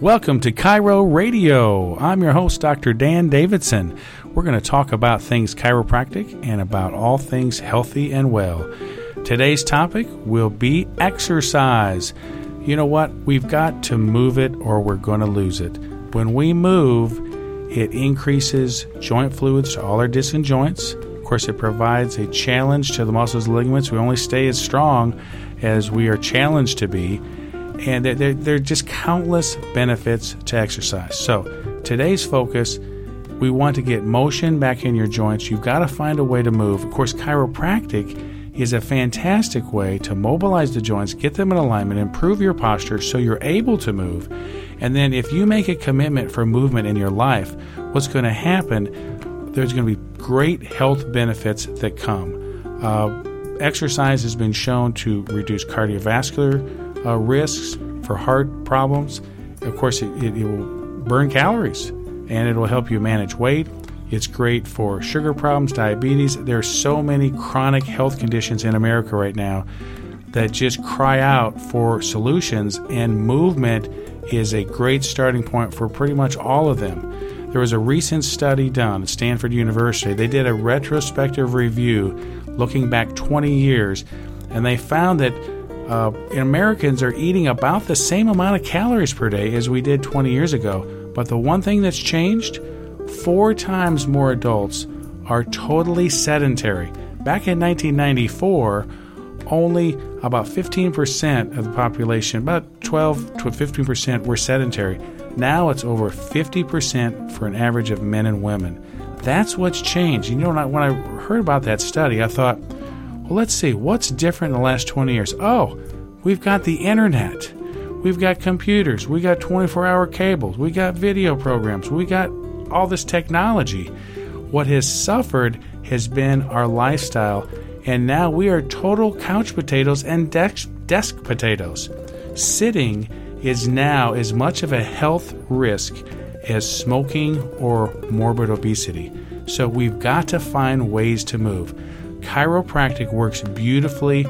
Welcome to Chiro Radio. I'm your host, Dr. Dan Davidson. We're going to talk about things chiropractic and about all things healthy and well. Today's topic will be exercise. You know what? We've got to move it or we're going to lose it. When we move, it increases joint fluids to all our distant joints. Of course, it provides a challenge to the muscles and ligaments. We only stay as strong as we are challenged to be and there, there are just countless benefits to exercise. So, today's focus we want to get motion back in your joints. You've got to find a way to move. Of course, chiropractic is a fantastic way to mobilize the joints, get them in alignment, improve your posture so you're able to move. And then, if you make a commitment for movement in your life, what's going to happen? There's going to be great health benefits that come. Uh, exercise has been shown to reduce cardiovascular uh, risks for heart problems. Of course, it, it, it will burn calories and it will help you manage weight. It's great for sugar problems, diabetes. There are so many chronic health conditions in America right now that just cry out for solutions, and movement is a great starting point for pretty much all of them. There was a recent study done at Stanford University. They did a retrospective review looking back 20 years, and they found that uh, Americans are eating about the same amount of calories per day as we did 20 years ago. But the one thing that's changed four times more adults are totally sedentary. Back in 1994, only about 15% of the population, about 12 to 15%, were sedentary. Now it's over 50% for an average of men and women. That's what's changed. You know, when I heard about that study, I thought, well, let's see, what's different in the last 20 years? Oh, we've got the internet. We've got computers. We got 24 hour cables. We got video programs. We got all this technology. What has suffered has been our lifestyle, and now we are total couch potatoes and desk, desk potatoes. Sitting is now as much of a health risk as smoking or morbid obesity. So we've got to find ways to move. Chiropractic works beautifully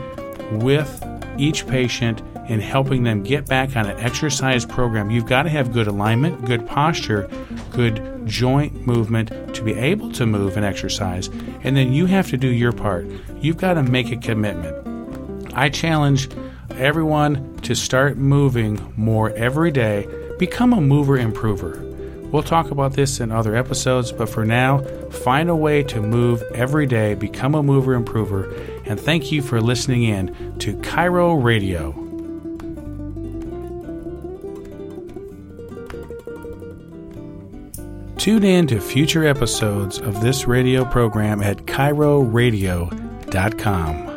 with each patient in helping them get back on an exercise program. You've got to have good alignment, good posture, good joint movement to be able to move and exercise. And then you have to do your part. You've got to make a commitment. I challenge everyone to start moving more every day. Become a mover improver. We'll talk about this in other episodes, but for now, find a way to move every day, become a mover improver, and thank you for listening in to Chiro Radio. Tune in to future episodes of this radio program at chiroradio.com.